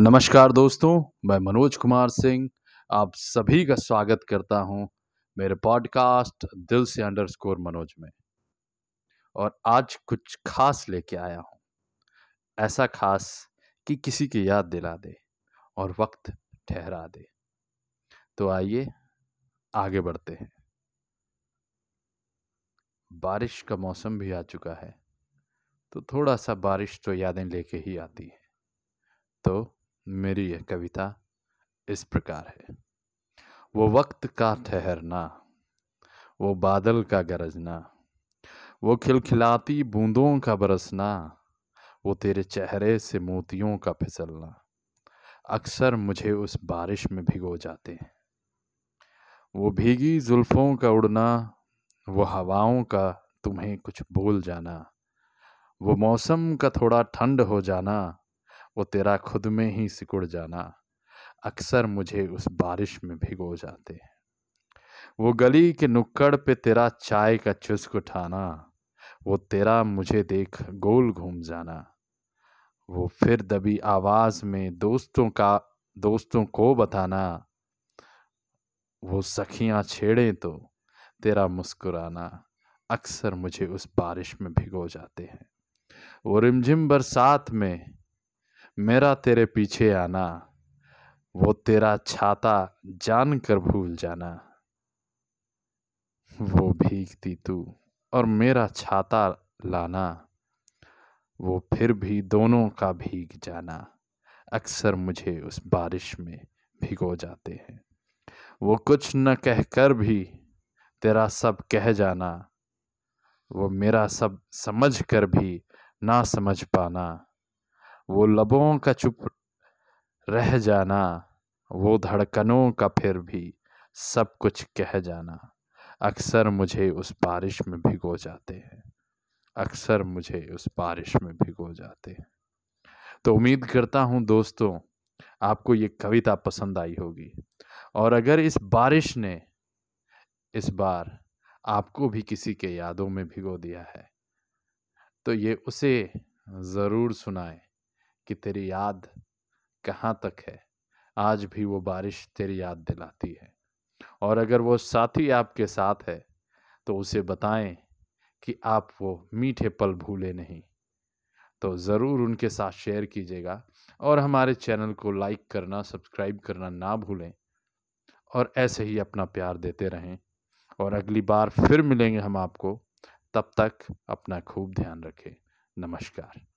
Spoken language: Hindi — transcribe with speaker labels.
Speaker 1: नमस्कार दोस्तों, मैं मनोज कुमार सिंह आप सभी का स्वागत करता हूँ मेरे पॉडकास्ट दिल से अंडर स्कोर मनोज में। और आज कुछ खास लेके आया हूँ। ऐसा खास कि किसी की याद दिला दे और वक्त ठहरा दे। तो आइए, आगे बढ़ते हैं। बारिश का मौसम भी आ चुका है तो थोड़ा सा बारिश तो यादें लेके ही आती है। तो मेरी यह कविता इस प्रकार है। वो वक्त का ठहरना, वो बादल का गरजना, वो खिलखिलाती बूंदों का बरसना, वो तेरे चेहरे से मोतियों का फिसलना, अक्सर मुझे उस बारिश में भिगो जाते हैं। वो भीगी जुल्फ़ों का उड़ना, वो हवाओं का तुम्हें कुछ बोल जाना, वो मौसम का थोड़ा ठंड हो जाना वो तेरा खुद में ही सिकुड़ जाना, अक्सर मुझे उस बारिश में भिगो जाते हैं। वो गली के नुक्कड़ पे तेरा चाय का चुस्क उठाना, वो तेरा मुझे देख गोल घूम जाना। वो फिर दबी आवाज़ में दोस्तों का, दोस्तों को बताना, वो सखियाँ छेड़े तो तेरा मुस्कुराना, अक्सर मुझे उस बारिश में भिगो जाते हैं। वो रिमझिम बरसात में मेरा तेरे पीछे आना, वो तेरा छाता जान कर भूल जाना। वो भीगती तू और मेरा छाता लाना, वो फिर भी दोनों का भीग जाना। अक्सर मुझे उस बारिश में भिगो जाते हैं। वो कुछ न कह कर भी तेरा सब कह जाना, वो मेरा सब समझ कर भी ना समझ पाना। वो लबों का चुप रह जाना, वो धड़कनों का फिर भी सब कुछ कह जाना। अक्सर मुझे उस बारिश में भिगो जाते हैं। अक्सर मुझे उस बारिश में भिगो जाते हैं। तो उम्मीद करता हूँ दोस्तों, आपको ये कविता पसंद आई होगी। और अगर इस बारिश ने इस बार आपको भी किसी के यादों में भिगो दिया है तो ये उसे ज़रूर सुनाएँ। कि तेरी याद कहाँ तक है? आज भी वो बारिश तेरी याद दिलाती है। और अगर वो साथी आपके साथ है तो उसे बताएँ कि आप वो मीठे पल भूले नहीं। तो ज़रूर उनके साथ शेयर कीजिएगा और हमारे चैनल को लाइक करना, सब्सक्राइब करना ना भूलें। और ऐसे ही अपना प्यार देते रहें। और अगली बार फिर मिलेंगे हम आपको। तब तक अपना खूब ध्यान रखें। नमस्कार।